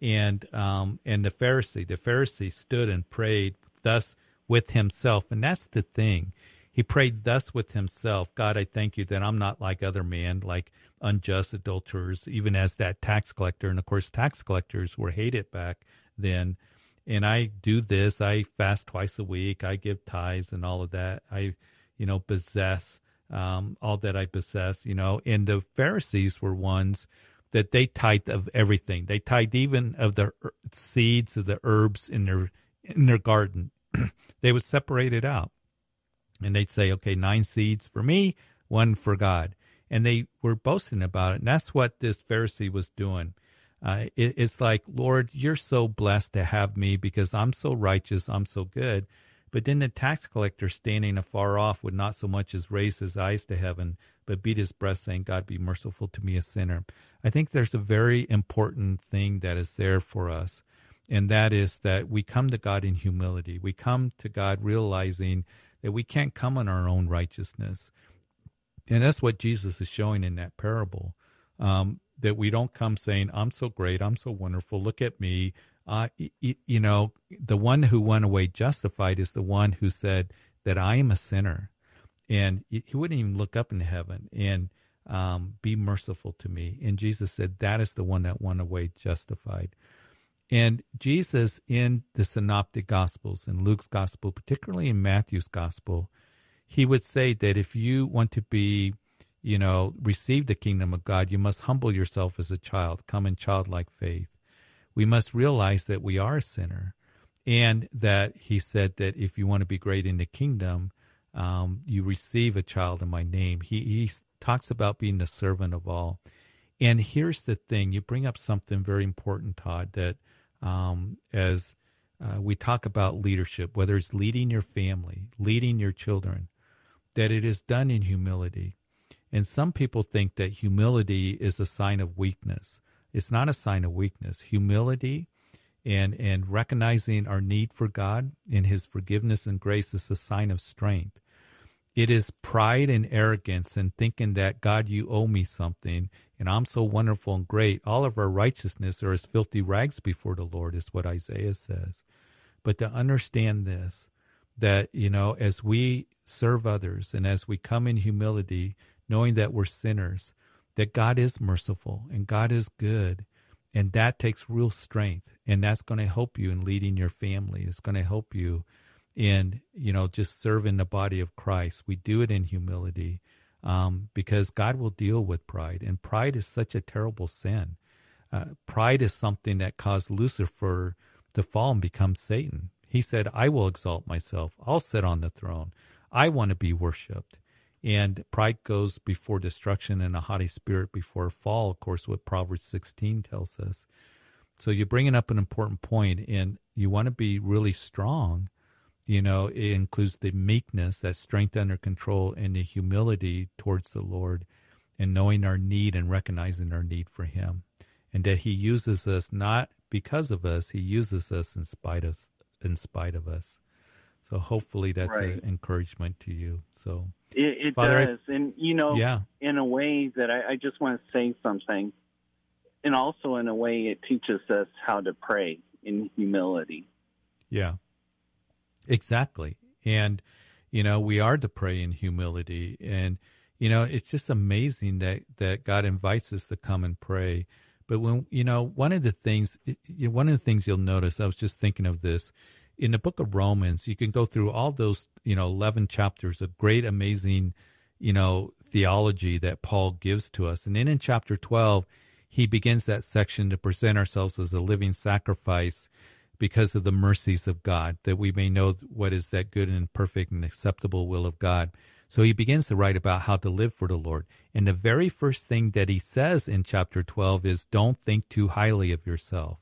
and um, and the Pharisee. The Pharisee stood and prayed thus with himself. And that's the thing. He prayed thus with himself God, I thank you that I'm not like other men, like unjust adulterers, even as that tax collector. And of course, tax collectors were hated back then. And I do this. I fast twice a week. I give tithes and all of that. I, you know, possess um, all that I possess, you know. And the Pharisees were ones that they tithed of everything. They tithed even of the seeds of the herbs in their in their garden. they would separate it out, and they'd say, "Okay, nine seeds for me, one for God." And they were boasting about it, and that's what this Pharisee was doing. Uh, it, it's like, Lord, you're so blessed to have me because I'm so righteous, I'm so good. But then the tax collector standing afar off would not so much as raise his eyes to heaven, but beat his breast, saying, God be merciful to me, a sinner. I think there's a very important thing that is there for us, and that is that we come to God in humility. We come to God realizing that we can't come on our own righteousness. And that's what Jesus is showing in that parable. Um, that we don't come saying, I'm so great, I'm so wonderful, look at me. Uh, you, you know, the one who went away justified is the one who said that I am a sinner. And he wouldn't even look up in heaven and um, be merciful to me. And Jesus said, that is the one that went away justified. And Jesus in the synoptic gospels, in Luke's gospel, particularly in Matthew's gospel, he would say that if you want to be you know, receive the kingdom of God, you must humble yourself as a child, come in childlike faith. We must realize that we are a sinner, and that He said that if you want to be great in the kingdom, um, you receive a child in my name. He He talks about being the servant of all. And here's the thing: you bring up something very important, Todd. That um, as uh, we talk about leadership, whether it's leading your family, leading your children, that it is done in humility and some people think that humility is a sign of weakness. It's not a sign of weakness. Humility and, and recognizing our need for God and His forgiveness and grace is a sign of strength. It is pride and arrogance and thinking that, God, you owe me something and I'm so wonderful and great. All of our righteousness are as filthy rags before the Lord, is what Isaiah says. But to understand this, that, you know, as we serve others and as we come in humility, knowing that we're sinners, that God is merciful and God is good. And that takes real strength. And that's going to help you in leading your family. It's going to help you in, you know, just serving the body of Christ. We do it in humility um, because God will deal with pride. And pride is such a terrible sin. Uh, pride is something that caused Lucifer to fall and become Satan. He said, I will exalt myself. I'll sit on the throne. I want to be worshiped. And pride goes before destruction and a haughty spirit before fall, of course, what Proverbs 16 tells us. So you're bringing up an important point, and you want to be really strong. You know, it includes the meekness, that strength under control, and the humility towards the Lord, and knowing our need and recognizing our need for Him. And that He uses us not because of us, He uses us in spite of, in spite of us. So hopefully that's right. an encouragement to you. So it, it Father, does, I, and you know, yeah. in a way that I, I just want to say something, and also in a way it teaches us how to pray in humility. Yeah, exactly, and you know we are to pray in humility, and You know, it's just amazing that that God invites us to come and pray. But when you know, one of the things, one of the things you'll notice, I was just thinking of this in the book of Romans. You can go through all those, you know, eleven chapters of great, amazing, you know, theology that Paul gives to us, and then in chapter twelve, he begins that section to present ourselves as a living sacrifice because of the mercies of God, that we may know what is that good and perfect and acceptable will of God. So he begins to write about how to live for the Lord. And the very first thing that he says in chapter 12 is don't think too highly of yourself.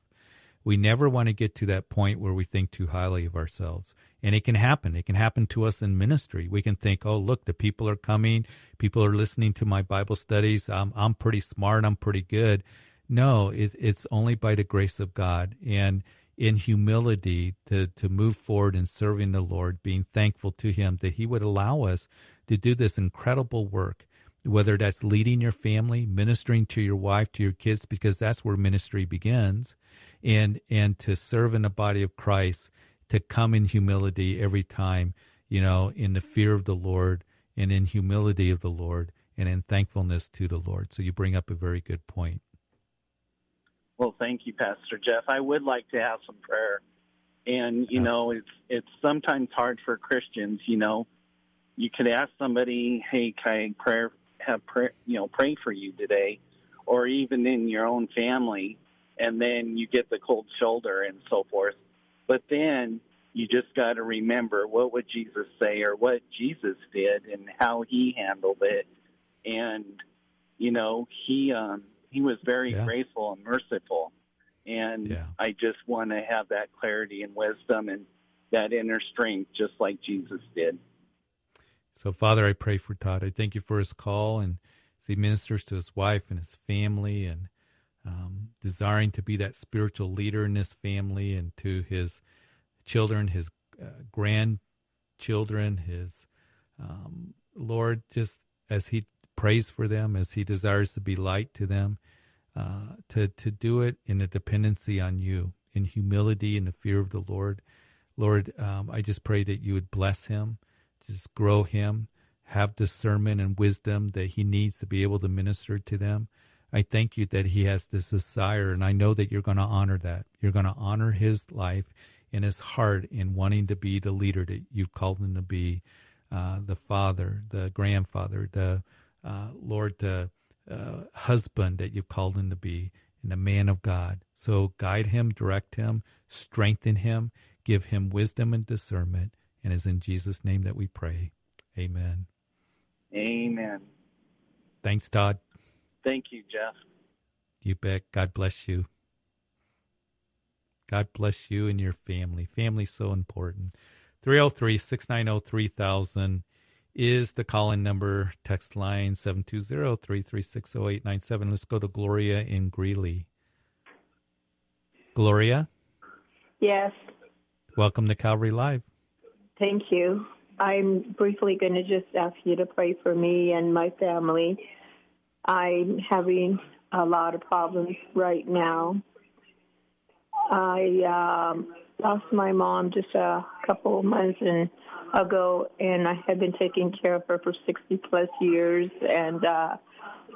We never want to get to that point where we think too highly of ourselves. And it can happen. It can happen to us in ministry. We can think, oh, look, the people are coming. People are listening to my Bible studies. I'm, I'm pretty smart. I'm pretty good. No, it, it's only by the grace of God. And in humility to, to move forward in serving the Lord, being thankful to Him that He would allow us to do this incredible work, whether that's leading your family, ministering to your wife, to your kids, because that's where ministry begins, and and to serve in the body of Christ, to come in humility every time, you know, in the fear of the Lord and in humility of the Lord and in thankfulness to the Lord. So you bring up a very good point. Well, thank you, Pastor Jeff. I would like to have some prayer. And you know, it's it's sometimes hard for Christians, you know, you could ask somebody, "Hey, can I pray, have prayer, you know, pray for you today," or even in your own family, and then you get the cold shoulder and so forth. But then you just got to remember what would Jesus say or what Jesus did and how he handled it, and you know, he um, he was very yeah. graceful and merciful, and yeah. I just want to have that clarity and wisdom and that inner strength, just like Jesus did. So, Father, I pray for Todd. I thank you for his call and as he ministers to his wife and his family and um, desiring to be that spiritual leader in this family and to his children, his uh, grandchildren, his um, Lord, just as he prays for them, as he desires to be light to them, uh, to, to do it in a dependency on you, in humility in the fear of the Lord. Lord, um, I just pray that you would bless him just grow him, have discernment and wisdom that he needs to be able to minister to them. I thank you that he has this desire, and I know that you're going to honor that. You're going to honor his life and his heart in wanting to be the leader that you've called him to be, uh, the father, the grandfather, the uh, Lord, the uh, husband that you've called him to be, and a man of God. So guide him, direct him, strengthen him, give him wisdom and discernment, and it's in Jesus' name that we pray. Amen. Amen. Thanks, Todd. Thank you, Jeff. You bet. God bless you. God bless you and your family. Family's so important. 303 690 3000 is the call in number. Text line 720 336 0897. Let's go to Gloria in Greeley. Gloria? Yes. Welcome to Calvary Live. Thank you. I'm briefly going to just ask you to pray for me and my family. I'm having a lot of problems right now. I um, lost my mom just a couple of months ago, and I have been taking care of her for 60 plus years, and uh,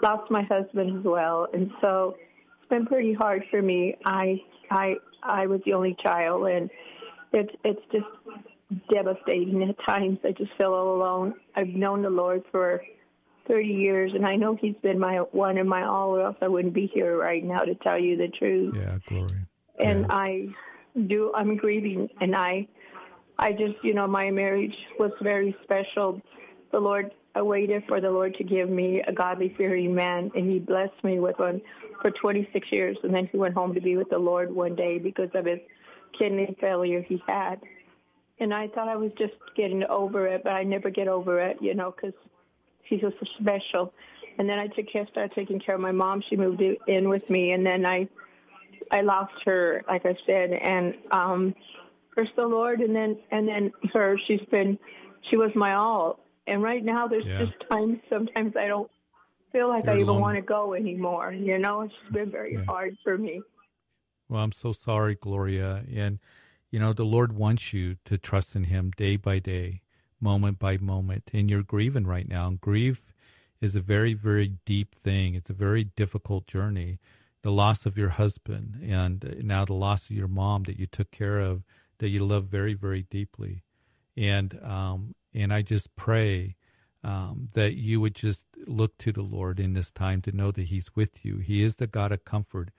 lost my husband as well. And so it's been pretty hard for me. I I I was the only child, and it's it's just devastating at times. I just feel all alone. I've known the Lord for 30 years, and I know He's been my one and my all, or else I wouldn't be here right now to tell you the truth. Yeah, glory. And yeah. I do. I'm grieving, and I, I just, you know, my marriage was very special. The Lord, I waited for the Lord to give me a godly fearing man, and He blessed me with one for 26 years, and then he went home to be with the Lord one day because of his kidney failure he had and I thought I was just getting over it, but I never get over it, you know, because she's so special. And then I took care, started taking care of my mom. She moved in with me, and then I, I lost her, like I said, and um, first the Lord, and then and then her. She's been, she was my all. And right now, there's yeah. just times sometimes I don't feel like You're I even alone. want to go anymore. You know, it's been very right. hard for me. Well, I'm so sorry, Gloria, and you know, the Lord wants you to trust in Him day by day, moment by moment. And you're grieving right now. And grief is a very, very deep thing. It's a very difficult journey. The loss of your husband and now the loss of your mom that you took care of, that you love very, very deeply. And, um, and I just pray um, that you would just look to the Lord in this time to know that He's with you. He is the God of comfort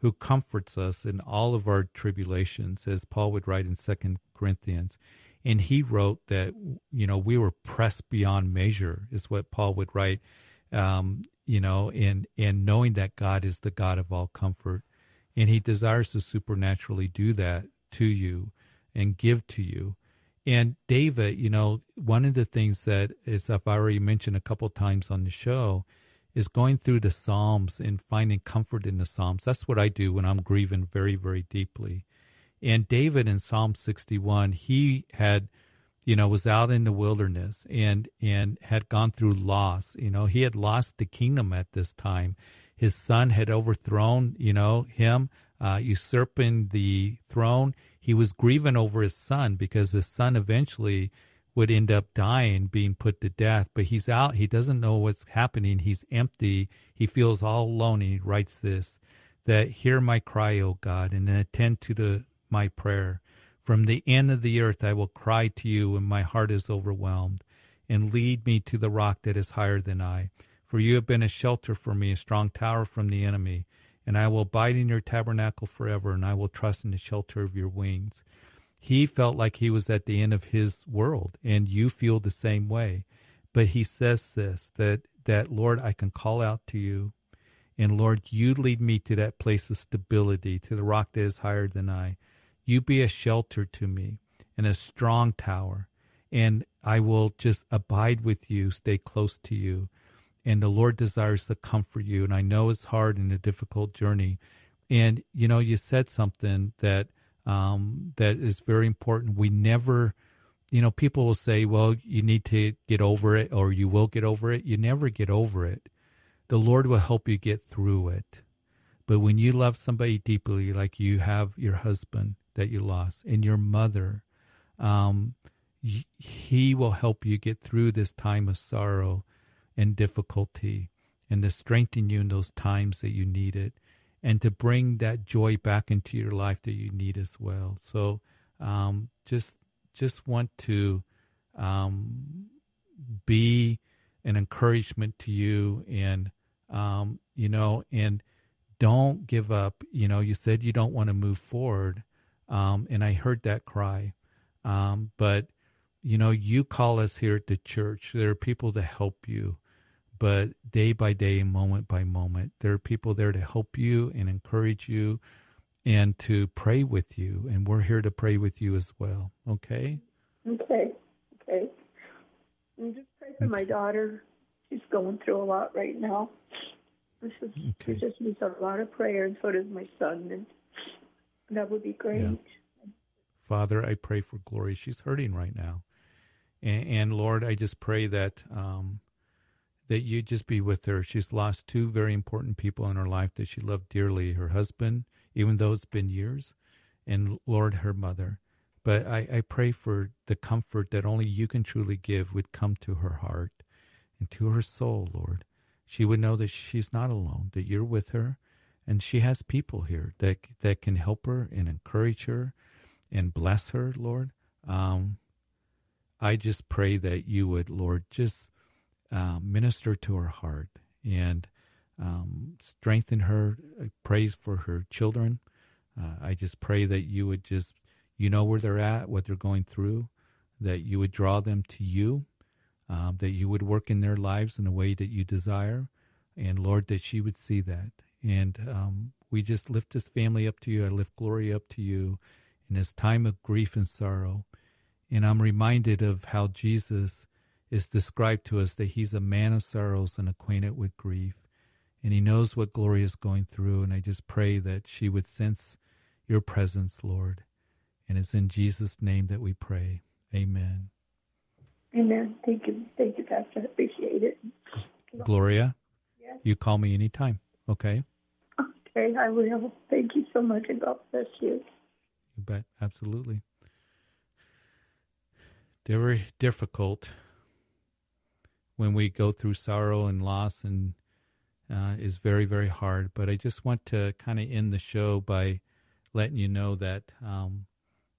who comforts us in all of our tribulations, as Paul would write in Second Corinthians. And he wrote that, you know, we were pressed beyond measure, is what Paul would write, um, you know, and, and knowing that God is the God of all comfort. And he desires to supernaturally do that to you and give to you. And David, you know, one of the things that is I've already mentioned a couple times on the show is going through the Psalms and finding comfort in the Psalms. That's what I do when I'm grieving very, very deeply. And David in Psalm 61, he had, you know, was out in the wilderness and and had gone through loss. You know, he had lost the kingdom at this time. His son had overthrown, you know, him, uh, usurping the throne he was grieving over his son because his son eventually would end up dying, being put to death. But he's out. He doesn't know what's happening. He's empty. He feels all alone. he writes this that hear my cry, O God, and attend to the, my prayer. From the end of the earth I will cry to you when my heart is overwhelmed, and lead me to the rock that is higher than I. For you have been a shelter for me, a strong tower from the enemy and I will abide in your tabernacle forever, and I will trust in the shelter of your wings. He felt like he was at the end of his world, and you feel the same way. But he says this that that Lord, I can call out to you, and Lord, you lead me to that place of stability, to the rock that is higher than I. You be a shelter to me and a strong tower, and I will just abide with you, stay close to you and the Lord desires to comfort you. And I know it's hard and a difficult journey. And you know, you said something that um, that is very important. We never, you know, people will say, "Well, you need to get over it," or "You will get over it." You never get over it. The Lord will help you get through it. But when you love somebody deeply, like you have your husband that you lost and your mother, um, He will help you get through this time of sorrow and difficulty and to strengthen you in those times that you need it and to bring that joy back into your life that you need as well. So um, just just want to um, be an encouragement to you and um, you know and don't give up. You know, you said you don't want to move forward, um, and I heard that cry, um, but you know, you call us here at the church. There are people to help you but day by day, moment by moment, there are people there to help you and encourage you and to pray with you. And we're here to pray with you as well. Okay? Okay. Okay. And just pray for my daughter. She's going through a lot right now. This is, okay. She just needs a lot of prayer, and so does my son. And that would be great. Yeah. Father, I pray for Gloria. She's hurting right now. And, and Lord, I just pray that um, that you just be with her. She's lost two very important people in her life that she loved dearly her husband, even though it's been years, and Lord, her mother. But I, I pray for the comfort that only you can truly give would come to her heart and to her soul, Lord. She would know that she's not alone, that you're with her, and she has people here that that can help her and encourage her and bless her, Lord. Um, I just pray that you would, Lord, just uh, minister to her heart and um, strengthen her. I pray for her children. Uh, I just pray that you would just, you know where they're at, what they're going through, that you would draw them to you, um, that you would work in their lives in a way that you desire. And Lord, that she would see that. And um, we just lift this family up to you. I lift Gloria up to you in this time of grief and sorrow. And I'm reminded of how Jesus is described to us that he's a man of sorrows and acquainted with grief. And he knows what Gloria is going through. And I just pray that she would sense your presence, Lord. And it's in Jesus' name that we pray. Amen. Amen. Thank you. Thank you, Pastor. I appreciate it. Gloria, yes. you call me anytime, okay? Okay, I will. Thank you so much, and God bless you. You bet. Absolutely. Very difficult when we go through sorrow and loss and uh, is very very hard. But I just want to kind of end the show by letting you know that um,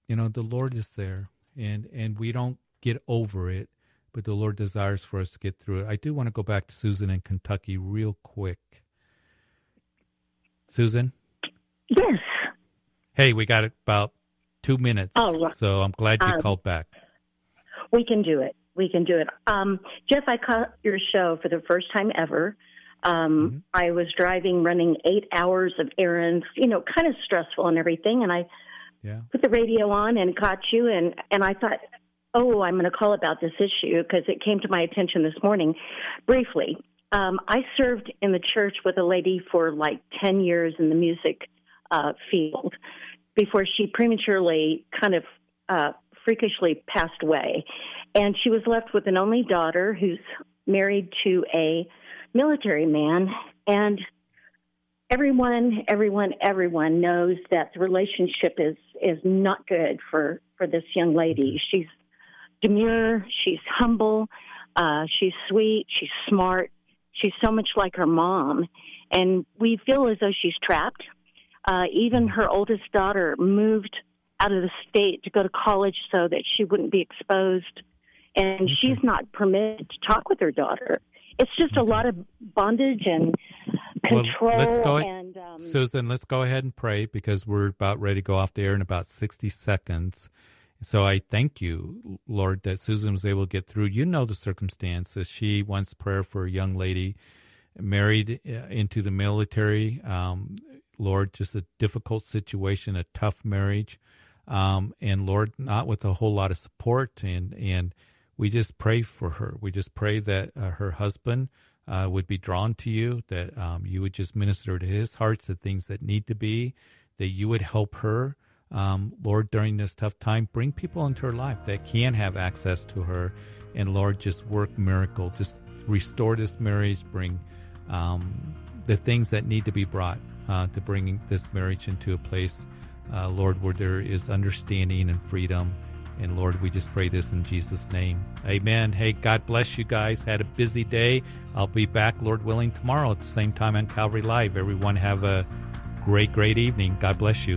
you know the Lord is there, and and we don't get over it, but the Lord desires for us to get through it. I do want to go back to Susan in Kentucky real quick. Susan. Yes. Hey, we got about two minutes, Oh, so I'm glad you um, called back. We can do it. We can do it. Um, Jeff, I caught your show for the first time ever. Um, I was driving, running eight hours of errands, you know, kind of stressful and everything. And I Yeah. put the radio on and caught you. And, and I thought, oh, I'm going to call about this issue because it came to my attention this morning briefly. Um, I served in the church with a lady for like 10 years in the music uh, field before she prematurely kind of uh, freakishly passed away. And she was left with an only daughter who's married to a military man. And everyone, everyone, everyone knows that the relationship is, is not good for, for this young lady. She's demure, she's humble, uh, she's sweet, she's smart, she's so much like her mom. And we feel as though she's trapped. Uh, even her oldest daughter moved out of the state to go to college so that she wouldn't be exposed. And she's not permitted to talk with her daughter. It's just a lot of bondage and control. well, let's go and um, Susan. Let's go ahead and pray because we're about ready to go off the air in about sixty seconds. So I thank you, Lord, that Susan was able to get through. You know the circumstances. She wants prayer for a young lady married uh, into the military. Um, Lord, just a difficult situation, a tough marriage, um, and Lord, not with a whole lot of support. And and we just pray for her. We just pray that uh, her husband uh, would be drawn to you, that um, you would just minister to his heart the things that need to be, that you would help her. Um, Lord, during this tough time, bring people into her life that can have access to her. And Lord, just work miracle. Just restore this marriage, bring um, the things that need to be brought uh, to bring this marriage into a place, uh, Lord, where there is understanding and freedom. And Lord, we just pray this in Jesus' name. Amen. Hey, God bless you guys. Had a busy day. I'll be back, Lord willing, tomorrow at the same time on Calvary Live. Everyone have a great, great evening. God bless you.